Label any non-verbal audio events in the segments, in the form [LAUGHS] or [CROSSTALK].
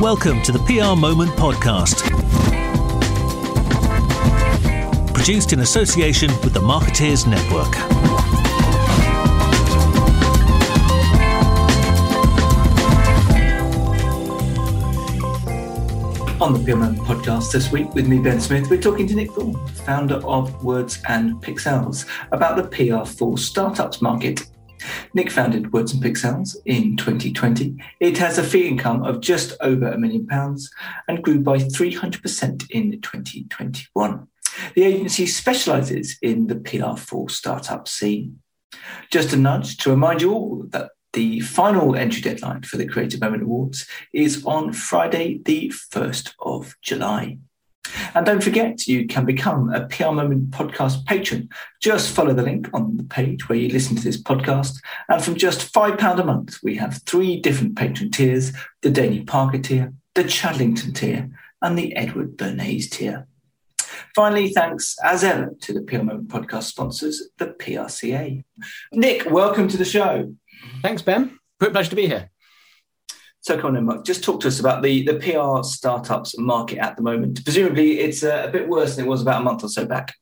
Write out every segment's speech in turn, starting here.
Welcome to the PR Moment podcast. Produced in association with the Marketeers Network. On the PR Moment podcast this week with me, Ben Smith, we're talking to Nick Thorne, founder of Words and Pixels, about the PR for startups market Nick founded Words and Pixels in 2020. It has a fee income of just over a million pounds and grew by 300% in 2021. The agency specialises in the PR for startup scene. Just a nudge to remind you all that the final entry deadline for the Creative Moment Awards is on Friday, the 1st of July. And don't forget, you can become a PR Moment podcast patron. Just follow the link on the page where you listen to this podcast. And from just £5 a month, we have three different patron tiers the Danny Parker tier, the Chadlington tier, and the Edward Bernays tier. Finally, thanks as ever to the PR Moment podcast sponsors, the PRCA. Nick, welcome to the show. Thanks, Ben. Great pleasure to be here. So, come on, Mark, just talk to us about the, the PR startups market at the moment. Presumably, it's a, a bit worse than it was about a month or so back.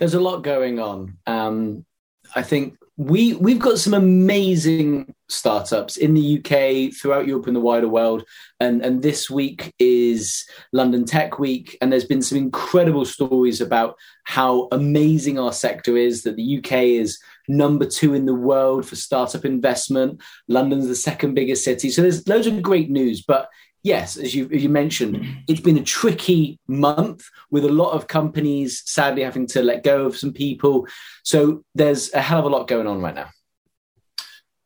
There's a lot going on. Um, I think we we've got some amazing startups in the UK, throughout Europe and the wider world. And, and this week is London Tech Week, and there's been some incredible stories about how amazing our sector is. That the UK is number two in the world for startup investment. London's the second biggest city. So there's loads of great news. But yes, as you, as you mentioned, it's been a tricky month with a lot of companies sadly having to let go of some people. So there's a hell of a lot going on right now.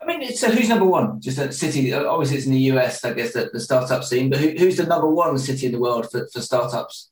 I mean, so who's number one? Just a city. Obviously, it's in the US, I guess, the, the startup scene. But who, who's the number one city in the world for, for startups?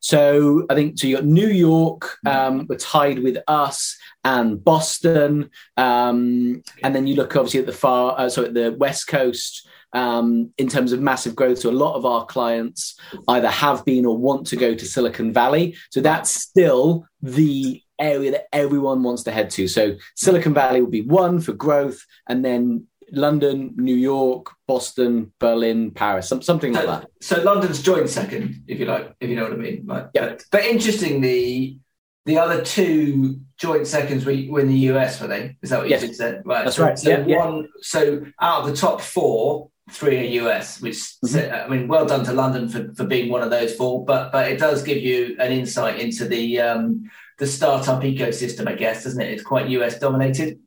So I think so. You got New York. Um, we're tied with us and Boston, um, and then you look obviously at the far, uh, so at the West Coast. Um, in terms of massive growth, so a lot of our clients either have been or want to go to Silicon Valley. So that's still the area that everyone wants to head to. So Silicon Valley will be one for growth, and then London, New York, Boston, Berlin, Paris, some, something like that. So London's joint second, if you like, if you know what I mean. Like, yeah. But, but interestingly, the other two joint seconds were, were in the US, were they? Is that what yes. you just said? Right. That's so, right. So yeah, one. Yeah. So out of the top four, three are US, which mm-hmm. I mean, well done to London for, for being one of those four. But but it does give you an insight into the um, the startup ecosystem, I guess, doesn't it? It's quite US dominated.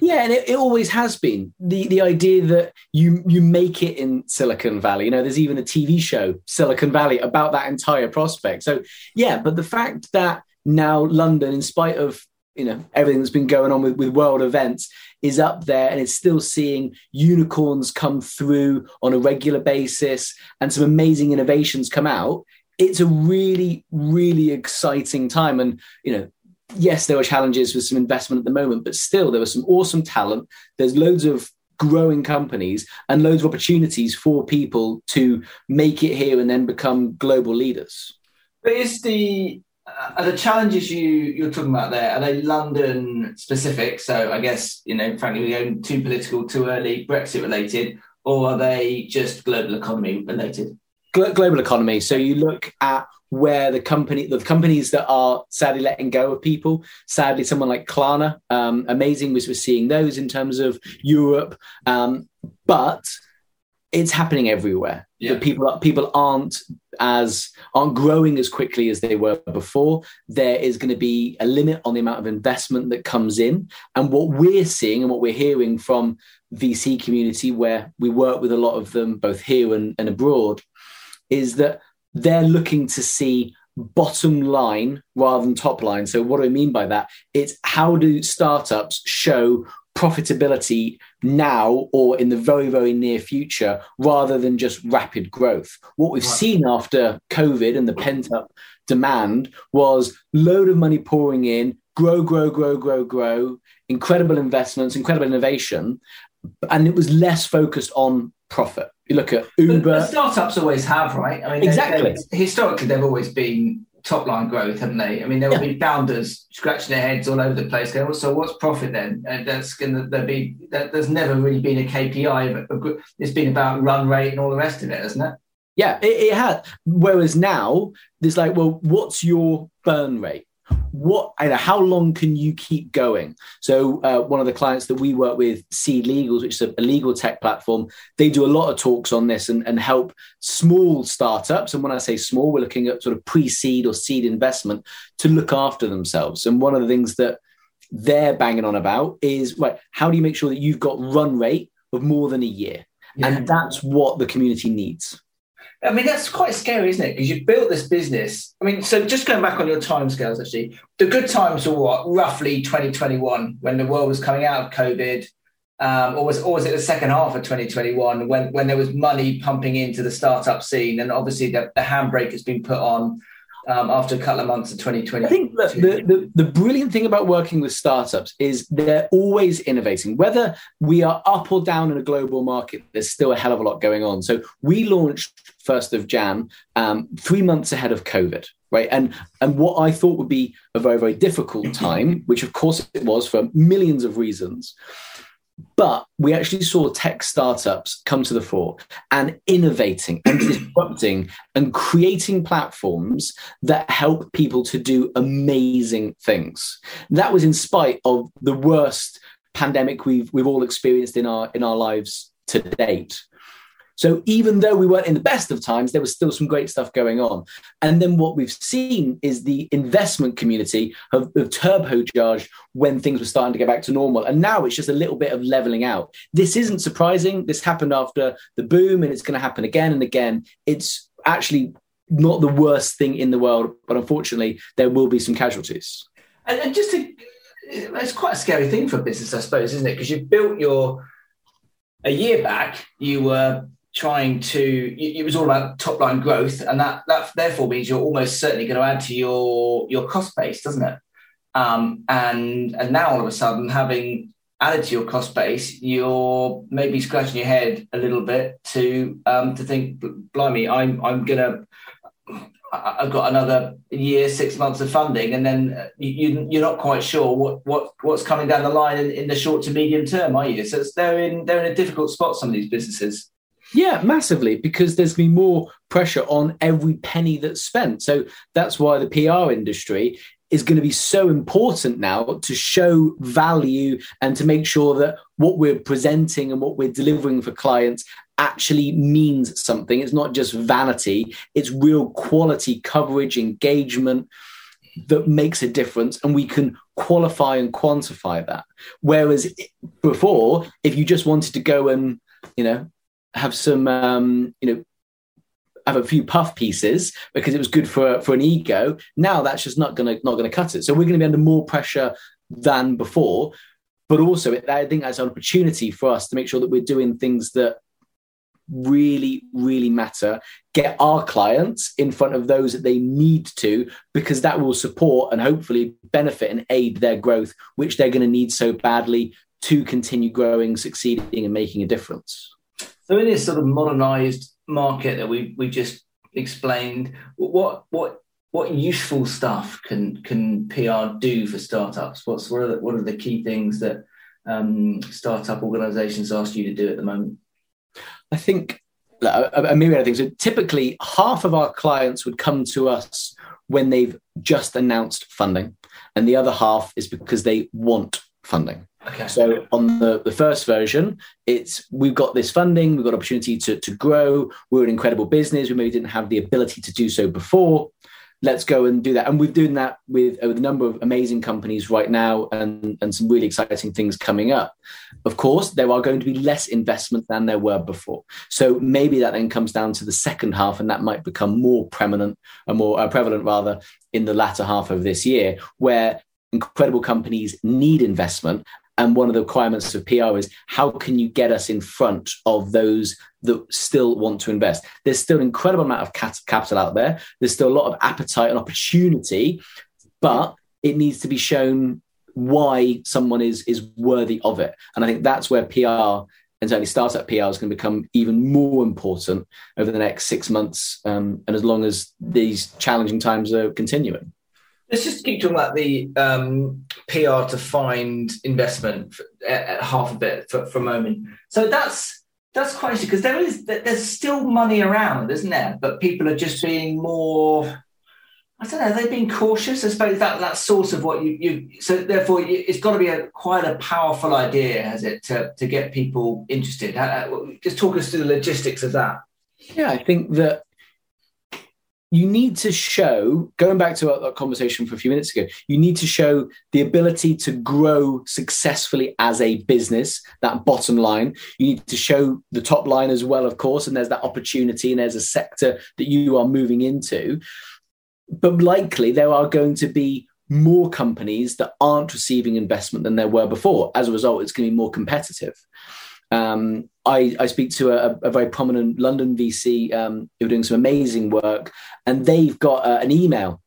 Yeah, and it, it, always has been the the idea that you you make it in Silicon Valley. You know, there's even a TV show Silicon Valley about that entire prospect. So yeah, but the fact that now London, in spite of you know everything that's been going on with, with world events, is up there and it's still seeing unicorns come through on a regular basis and some amazing innovations come out. It's a really, really exciting time. And you know, yes, there were challenges with some investment at the moment, but still there was some awesome talent. There's loads of growing companies and loads of opportunities for people to make it here and then become global leaders. But is the are the challenges you you're talking about there are they London specific? So I guess you know, frankly, we're going too political, too early, Brexit related, or are they just global economy related? global economy. So you look at where the company, the companies that are sadly letting go of people. Sadly, someone like Klarna, um, amazing was we're seeing those in terms of Europe, um, but it's happening everywhere. Yeah. people people aren't as aren't growing as quickly as they were before. There is going to be a limit on the amount of investment that comes in, and what we're seeing and what we're hearing from VC community, where we work with a lot of them both here and, and abroad, is that they're looking to see bottom line rather than top line. So, what do I mean by that? It's how do startups show profitability now or in the very, very near future rather than just rapid growth? What we've right. seen after COVID and the pent up demand was load of money pouring in, grow, grow, grow, grow, grow, incredible investments, incredible innovation. And it was less focused on profit. You look at Uber. But, startups always have, right? I mean, exactly. They, they, historically, they've always been top line growth, haven't they? I mean, there will yeah. be founders scratching their heads all over the place going, well, so what's profit then? And that's going to there be, that, there's never really been a KPI. It's been about run rate and all the rest of it, hasn't it? Yeah, it, it had. Whereas now, there's like, well, what's your burn rate? What how long can you keep going? So uh, one of the clients that we work with SeedLegals which is a, legal tech platform they do a lot of talks on this and, and help small startups. And when i say small we're looking at sort of pre-seed or seed investment to look after themselves. And one of the things that they're banging on about is right how do you make sure that you've got run rate of more than a year? Yeah. and that's what the community needs I mean, that's quite scary, isn't it? Because you've built this business. I mean, so just going back on your timescales, actually, the good times were what, roughly 2021, when the world was coming out of COVID, um, or was or was it the second half of 2021 when when there was money pumping into the startup scene, and obviously the, the handbrake has been put on um, after a couple of months of 2020. I think look, the, the, the brilliant thing about working with startups is they're always innovating. Whether we are up or down in a global market, there's still a hell of a lot going on. So we launched 1st of Jan, um, three months ahead of COVID. Right. And and what I thought would be a very, very difficult [CLEARS THROAT] time, which of course it was for millions of reasons, but we actually saw tech startups come to the fore and innovating and [CLEARS THROAT] disrupting and creating platforms that help people to do amazing things. That was in spite of the worst pandemic we've we've all experienced in our in our lives to date. So even though we weren't in the best of times, there was still some great stuff going on. And then what we've seen is the investment community have, have turbocharged when things were starting to get back to normal. And now it's just a little bit of leveling out. This isn't surprising. This happened after the boom and it's going to happen again and again. It's actually not the worst thing in the world, but unfortunately, there will be some casualties. And, and just to, it's quite a scary thing for business, I suppose, isn't it? Because you've built your a year back, you were trying to it was all about top line growth and that that therefore means you're almost certainly going to add to your your cost base doesn't it um, and and now all of a sudden having added to your cost base you're maybe scratching your head a little bit to um, to think blimey i'm i'm gonna I've got another year, six months of funding, and then you, you're not quite sure what, what what's coming down the line in, in the short to medium term, are you? So they're in they're in a difficult spot. Some of these businesses. Yeah, massively, because there's been more pressure on every penny that's spent. So that's why the PR industry is going to be so important now to show value and to make sure that what we're presenting and what we're delivering for clients actually means something. It's not just vanity, it's real quality coverage, engagement that makes a difference. And we can qualify and quantify that. Whereas before, if you just wanted to go and, you know, have some, um, you know, have a few puff pieces because it was good for for an ego. Now that's just not gonna not gonna cut it. So we're to be under more pressure than before. But also, I think that's an opportunity for us to make sure that we're doing things that really, really matter. Get our clients in front of those that they need to, because that will support and hopefully benefit and aid their growth, which they're going to need so badly to continue growing, succeeding, and making a difference. So in this sort of modernized market that we we just explained, what what what useful stuff can can PR do for startups? What's what are the, what are the key things that um, startup organizations ask you to do at the moment? I think a, myriad of things. So typically, half of our clients would come to us when they've just announced funding, and the other half is because they want funding. Okay. So on the, the first version, it's we've got this funding, we've got opportunity to, to grow, we're an incredible business, we maybe didn't have the ability to do so before. Let's go and do that. And we're doing that with, with a number of amazing companies right now and, and some really exciting things coming up. Of course, there are going to be less investment than there were before. So maybe that then comes down to the second half, and that might become more prominent and more uh, prevalent rather in the latter half of this year, where incredible companies need investment and one of the requirements of PR is how can you get us in front of those that still want to invest? There's still an incredible amount of capital out there. There's still a lot of appetite and opportunity, but it needs to be shown why someone is is worthy of it. And I think that's where PR and certainly startup PR is going to become even more important over the next six months, um, and as long as these challenging times are continuing. Let's just keep talking about the um, PR to find investment for, uh, half a bit for, for a moment. So that's that's quite interesting because there is there's still money around, isn't there? But people are just being more. I don't know. They've been cautious. I suppose that that source of what you you. So therefore, it's got to be a quite a powerful idea, has it, to to get people interested? Just talk us through the logistics of that. Yeah, I think that you need to show, going back to our, conversation for a few minutes ago, you need to show the ability to grow successfully as a business, that bottom line. You need to show the top line as well, of course, and there's that opportunity and there's a sector that you are moving into. But likely there are going to be more companies that aren't receiving investment than there were before. As a result, it's going to be more competitive. Um, I, I, speak to a, a, very prominent London VC um, who are doing some amazing work, and they've got uh, an email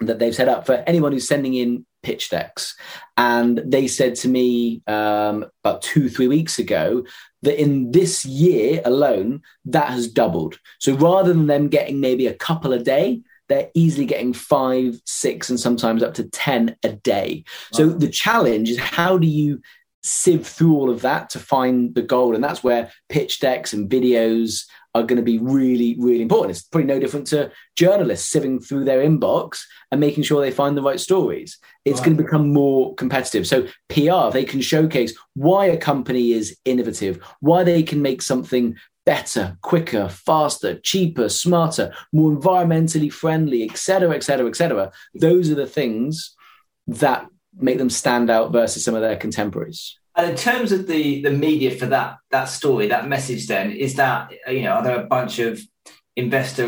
that they've set up for anyone who's sending in pitch decks. And they said to me um, about two, three weeks ago that in this year alone, that has doubled. So rather than them getting maybe a couple a day, they're easily getting five, six, and sometimes up to 10 a day. Wow. So the challenge is how do you sieve through all of that to find the gold. And that's where pitch decks and videos are going to be really, really important. It's probably no different to journalists sieving through their inbox and making sure they find the right stories. It's right. going to become more competitive. So, PR, they can showcase why a company is innovative, why they can make something better, quicker, faster, cheaper, smarter, more environmentally friendly, etc., etc., etc. Those are the things that make them stand out versus some of their contemporaries. And in terms of the the media for that that story, that message, then is that you know are there a bunch of investor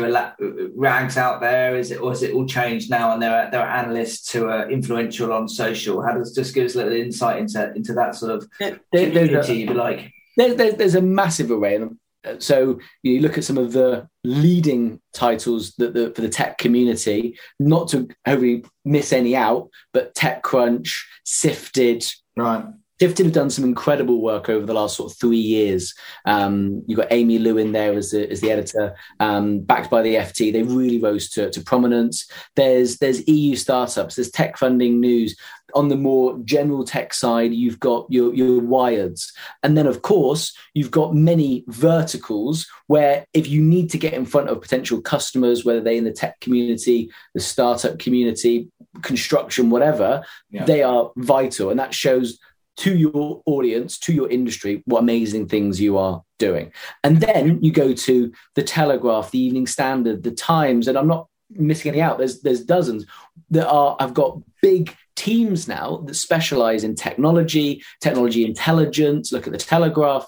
rags out there? Is it or is it all changed now? And there are there are analysts who are influential on social. How does just give us a little insight into into that sort of there, community? There's a, like there, there, there's a massive array, and so you look at some of the leading titles that the, for the tech community, not to hopefully miss any out, but TechCrunch, Sifted, right. Sifted have done some incredible work over the last sort of three years. Um, you've got Amy Lewin in there as the, as the editor, um, backed by the FT. They really rose to, to prominence. There's there's EU startups. There's tech funding news. On the more general tech side, you've got your your Wireds, and then of course you've got many verticals where if you need to get in front of potential customers, whether they in the tech community, the startup community, construction, whatever, yeah. they are vital, and that shows to your audience, to your industry, what amazing things you are doing. And then you go to the Telegraph, the Evening Standard, the Times, and I'm not missing any out. There's there's dozens that are I've got big teams now that specialize in technology, technology intelligence, look at the Telegraph.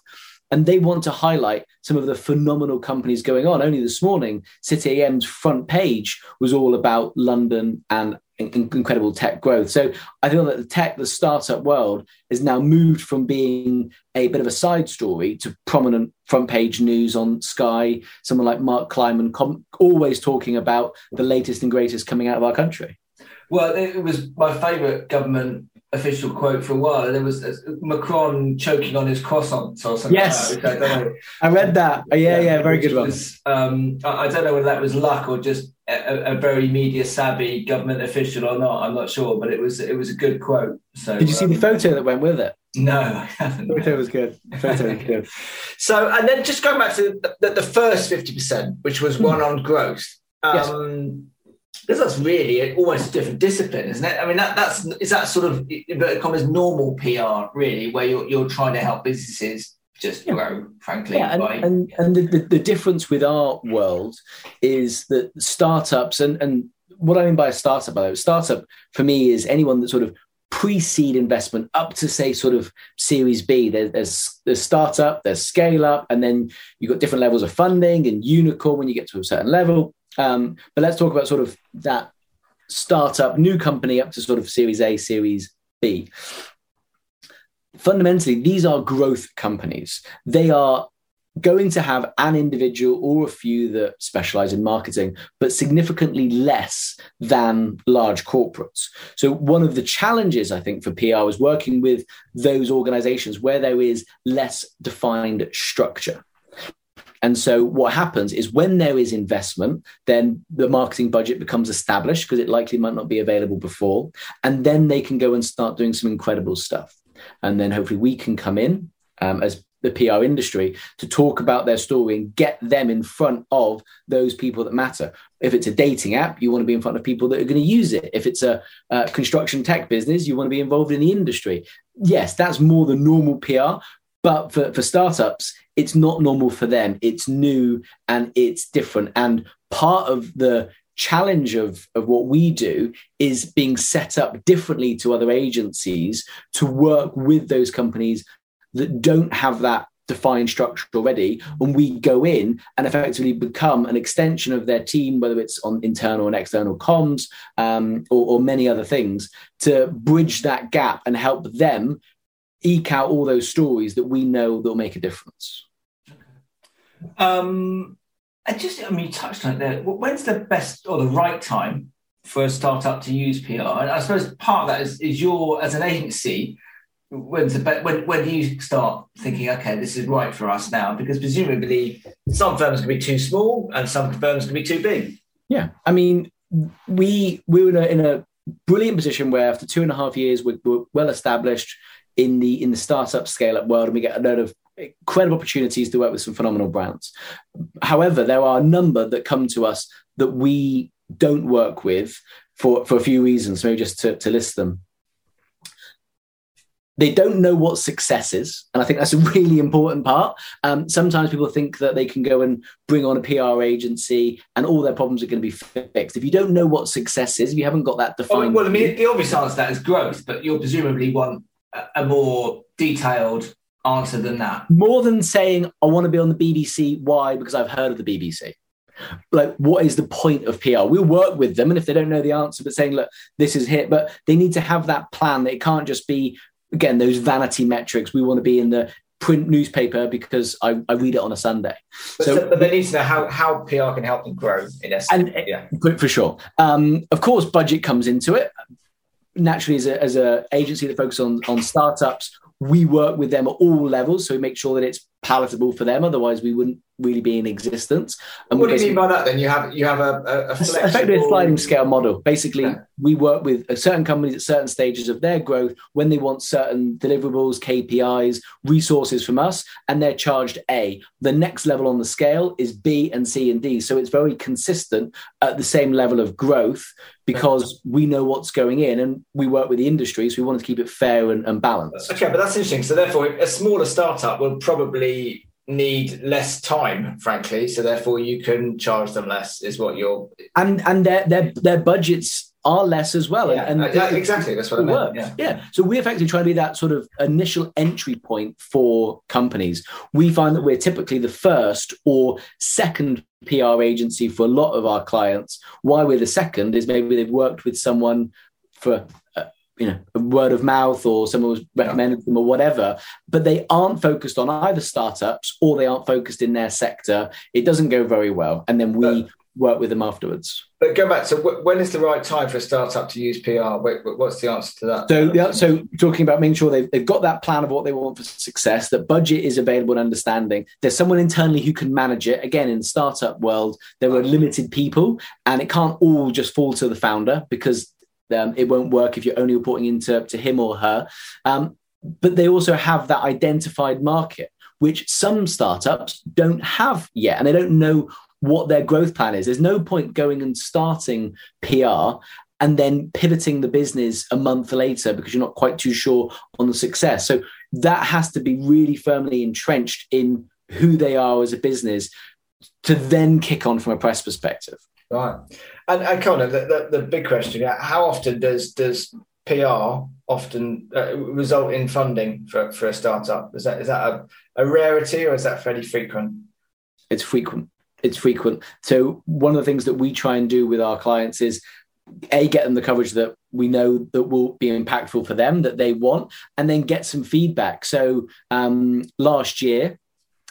And they want to highlight some of the phenomenal companies going on. Only this morning, City AM's front page was all about London and incredible tech growth. So I feel that the tech, the startup world, has now moved from being a bit of a side story to prominent front page news on Sky. Someone like Mark Kleinman com- always talking about the latest and greatest coming out of our country. Well, it was my favourite government official quote for a while. There was uh, Macron choking on his croissants or something. Yes, like I, [LAUGHS] I, read that. Oh, yeah, yeah, very good was, one. Um, I, I, don't know whether that was luck or just a, a, very media savvy government official or not. I'm not sure, but it was it was a good quote. So, did you see um, the photo that went with it? No, I haven't. The photo was good. The photo was good. [LAUGHS] so, and then just going back to the, the first fifty percent, which was one on growth. Um, yes because that's really almost a different discipline, isn't it? I mean, that that's is that sort of inverted commas normal PR, really, where you're you're trying to help businesses just yeah. grow, frankly. Yeah, and, by... and, and the, the, difference with our world is that startups and, and what I mean by a startup, by the way, startup for me is anyone that sort of pre-seed investment up to say sort of series b there's there's startup there's scale up and then you've got different levels of funding and unicorn when you get to a certain level um, but let's talk about sort of that startup new company up to sort of series a series b fundamentally, these are growth companies. They are going to have an individual or a few that specialize in marketing, but significantly less than large corporates. So, one of the challenges I think for PR is working with those organizations where there is less defined structure. And so what happens is when there is investment, then the marketing budget becomes established because it likely might not be available before. And then they can go and start doing some incredible stuff. And then hopefully we can come in um, as the PR industry to talk about their story and get them in front of those people that matter. If it's a dating app, you want to be in front of people that are going to use it. If it's a, a construction tech business, you want to be involved in the industry. Yes, that's more the normal PR. But for, for startups, it's not normal for them. It's new and it's different. And part of the challenge of, of what we do is being set up differently to other agencies to work with those companies that don't have that defined structure already and we go in and effectively become an extension of their team whether it's on internal and external comms um, or, or, many other things to bridge that gap and help them eke out all those stories that we know that will make a difference. Okay. um, and just i mean you touched on it there. When's the best or the right time for a startup to use pr and i suppose part of that is, is your as an agency when's the when when do you start thinking okay this is right for us now? Because presumably some firms can be too small and some firms can be too big. Yeah. I mean we we were in a, in a brilliant position where after two and a half years we're, we're well established in the in the startup scale up world and we get a lot of incredible opportunities to work with some phenomenal brands however there are a number that come to us that we don't work with for for a few reasons maybe just to, to list them they don't know what success is. And I think that's a really important part. Um, sometimes people think that they can go and bring on a PR agency and all their problems are going to be fixed. If you don't know what success is, if you haven't got that defined. Well, well I mean, the obvious answer to that is growth, but you'll presumably want a more detailed answer than that. More than saying, I want to be on the BBC. Why? Because I've heard of the BBC like what is the point of PR? We'll work with them, and if they don't know the answer, but saying, look, this is hit, but they need to have that plan. It can't just be again those vanity metrics. We want to be in the print newspaper because I, I read it on a Sunday. But, so, but they need to know how, how PR can help them grow in essence. And, yeah, for sure. Um, of course, budget comes into it. Naturally, as a, as a agency that focuses on on startups, we work with them at all levels, so we make sure that it's palatable for them. Otherwise, we wouldn't really be in existence. And what do you mean by that? Then you have you have a, a, a flexible... effectively a sliding scale model. Basically, yeah. we work with uh, certain companies at certain stages of their growth when they want certain deliverables, KPIs, resources from us, and they're charged A. The next level on the scale is B and C and D. So it's very consistent at the same level of growth because we know what's going in and we work with the industry, so we want to keep it fair and, and balanced. Okay, but that's interesting. So therefore, a smaller startup will probably need less time, frankly. So therefore, you can charge them less. Is what you're and and their their their budgets are less as well. Yeah, and, and yeah, exactly that's what I meant. Yeah. yeah. So we're effectively trying to be that sort of initial entry point for companies. We find that we're typically the first or second PR agency for a lot of our clients. Why we're the second is maybe they've worked with someone for you know word of mouth or someone was recommended yeah. them or whatever but they aren't focused on either startups or they aren't focused in their sector. It doesn't go very well and then we but, work with them afterwards. But go back so when is the right time for a startup to use pr what's the answer to that? So yeah so talking about making sure they've, they've got that plan of what they want for success that budget is available and understanding. There's someone internally who can manage it. Again in the startup world there are limited people and it can't all just fall to the founder because um, it won't work if you're only reporting into to him or her. Um, but they also have that identified market, which some startups don't have yet, and they don't know what their growth plan is. There's no point going and starting PR and then pivoting the business a month later because you're not quite too sure on the success. So that has to be really firmly entrenched in who they are as a business to then kick on from a press perspective. Right. And, and Connor, the, the, the big question: How often does does PR often uh, result in funding for, for a startup? Is that is that a, a rarity or is that fairly frequent? It's frequent. It's frequent. So one of the things that we try and do with our clients is a get them the coverage that we know that will be impactful for them that they want and then get some feedback so um, last year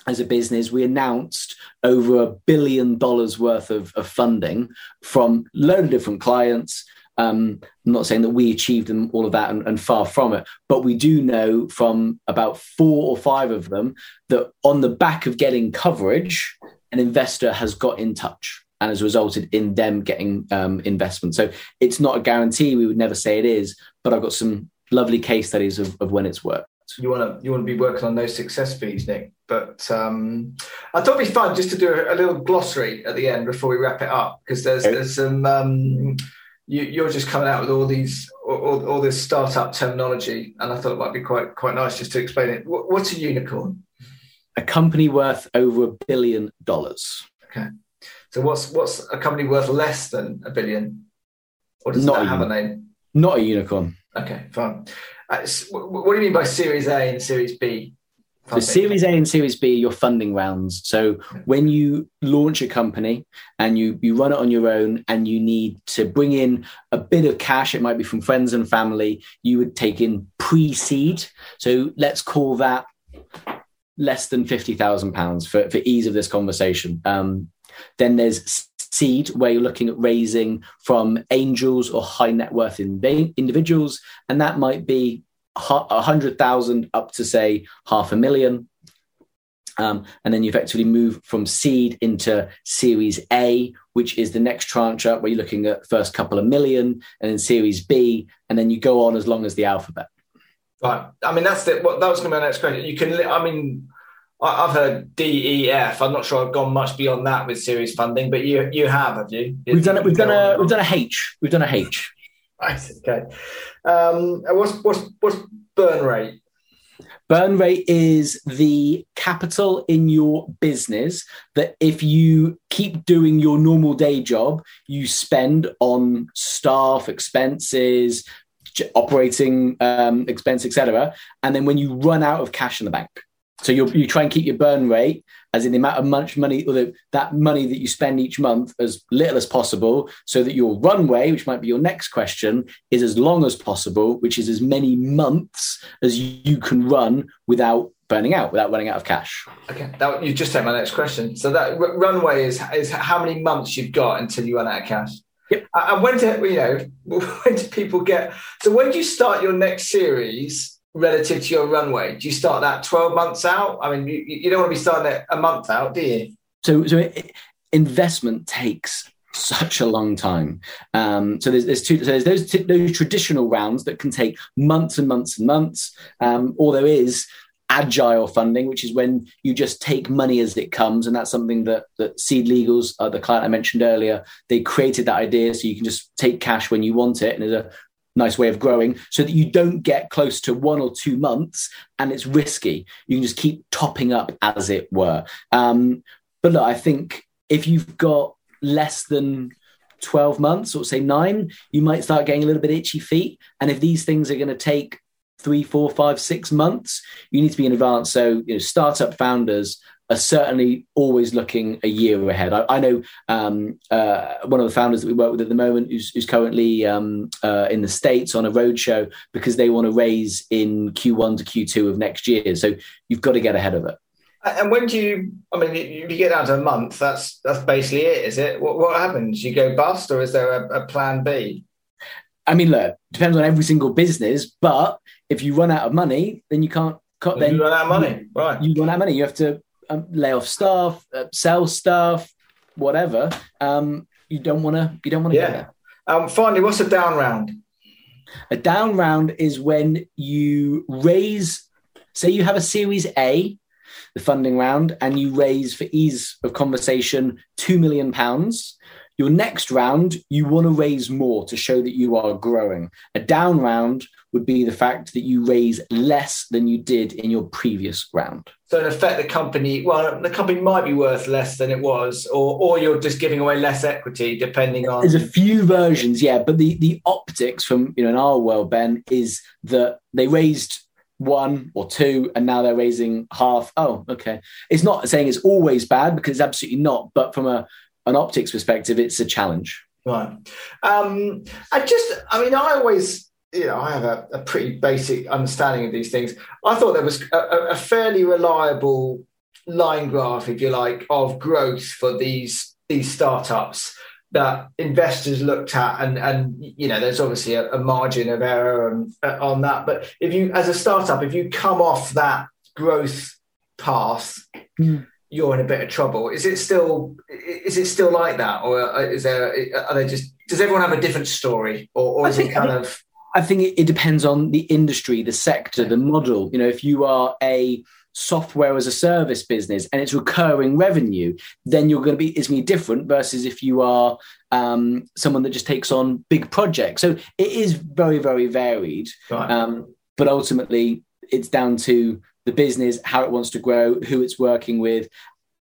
as a business, we announced over a billion dollars worth of, of funding from a load of different clients. Um, I'm not saying that we achieved them all of that and, and, far from it, but we do know from about four or five of them that on the back of getting coverage, an investor has got in touch and has resulted in them getting um, investment. So it's not a guarantee. We would never say it is, but I've got some lovely case studies of, of when it's worked. You want to you want to be working on those success fees, Nick. But um, I thought it'd be fun just to do a, a, little glossary at the end before we wrap it up because there's okay. there's some um, you, are just coming out with all these all, all, this startup terminology, and I thought it might be quite quite nice just to explain it. What's a unicorn? A company worth over a billion dollars. Okay. So what's what's a company worth less than a billion, or does not that have a name? Not a unicorn. Okay, fine. Uh, what do you mean by Series A and Series B? So Series A and Series B are your funding rounds. So when you launch a company and you you run it on your own and you need to bring in a bit of cash, it might be from friends and family, you would take in pre-seed. So let's call that less than fifty thousand pounds for for ease of this conversation. Um, then there's seed, where you're looking at raising from angels or high net worth individuals, and that might be a hundred thousand up to say half a million. Um, and then you effectively move from seed into Series A, which is the next tranche up, where you're looking at first couple of million, and then Series B, and then you go on as long as the alphabet. Right. I mean, that's the, what that was going to be my next question. You can, I mean, I've heard D, E, F. I'm not sure I've gone much beyond that with series funding, but you you have, have you? We've done it. We've done a we've done a H. We've done a H. Right. Okay. Um, what's what's what's burn rate? Burn rate is the capital in your business that if you keep doing your normal day job, you spend on staff expenses, operating um, expense, etc. And then when you run out of cash in the bank, so you you try and keep your burn rate, as in the amount of much money or the, that money that you spend each month, as little as possible, so that your runway, which might be your next question, is as long as possible, which is as many months as you can run without burning out, without running out of cash. Okay, that, you just take my next question. So that r- runway is is how many months you've got until you run out of cash. Yep. And when do you know [LAUGHS] when do people get? So when do you start your next series? Relative to your runway? Do you start that 12 months out? I mean, you, you don't want to be starting it a month out, do you? So, so it, investment takes such a long time. Um, so there's, there's two. So there's those those traditional rounds that can take months and months and months. Um, or there is agile funding, which is when you just take money as it comes, and that's something that that SeedLegals, uh, the client I mentioned earlier, they created that idea so you can just take cash when you want it, and there's a nice way of growing so that you don't get close to one or two months and it's risky. You can just keep topping up as it were. Um, but look, I think if you've got less than 12 months or say nine, you might start getting a little bit itchy feet. And if these things are going to take three, four, five, six months, you need to be in advance. So, you know, startup founders are certainly always looking a year ahead. I, I know um, uh, one of the founders that we work with at the moment who's, who's currently um, uh, in the States on a roadshow because they want to raise in Q1 to Q2 of next year. So you've got to get ahead of it. And when do you? I mean, you, get down to a month. That's that's basically it, is it? What, what happens? You go bust, or is there a, a plan B? I mean, look, depends on every single business. But if you run out of money, then you can't. Cut, then you run out of money, right? You run out of money. You have to um, lay off staff, uh, sell stuff, whatever. Um, you don't want to. You don't want to yeah. there. Um, finally, what's a down round? A down round is when you raise. Say you have a Series A, the funding round, and you raise for ease of conversation two million pounds. Your next round, you want to raise more to show that you are growing. A down round would be the fact that you raise less than you did in your previous round. So in effect, the company, well, the company might be worth less than it was, or or you're just giving away less equity, depending on. There's a few versions, yeah, but the the optics from you know in our world, Ben, is that they raised one or two, and now they're raising half. Oh, okay. It's not saying it's always bad because it's absolutely not, but from a an optics perspective, it's a challenge. Right. Um, I just, I mean, I always, you know, I have a, a pretty basic understanding of these things. I thought there was a, a fairly reliable line graph, if you like, of growth for these these startups that investors looked at. And and you know there's obviously a, a margin of error and, uh, on that. But if you as a startup if you come off that growth path mm. you're in a bit of trouble. Is it still is it still like that? Or is there are they just does everyone have a different story? Or, or is think, it kind of I think it, it depends on the industry the sector the model you know if you are a software as a service business and it's recurring revenue, then you're going to be it's going to be different versus if you are um, someone that just takes on big projects. So it is very very varied, right. um, but ultimately it's down to the business, how it wants to grow, who it's working with.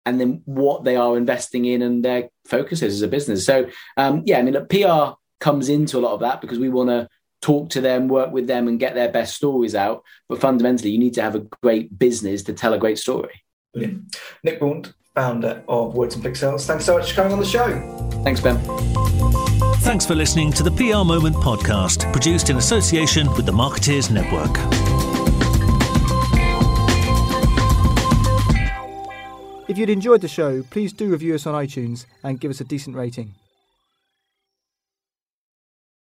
And then what they are investing in and their focus is as a business. So, um, yeah, I mean, PR comes into a lot of that because we want to talk to them, work with them, and get their best stories out. But fundamentally, you need to have a great business to tell a great story. Brilliant. Nick Bond, founder of Words and Pixels. Thanks so much for coming on the show. Thanks, Ben. Thanks for listening to the PR Moment podcast, produced in association with the Marketeers Network. If you'd enjoyed the show, please do review us on iTunes and give us a decent rating.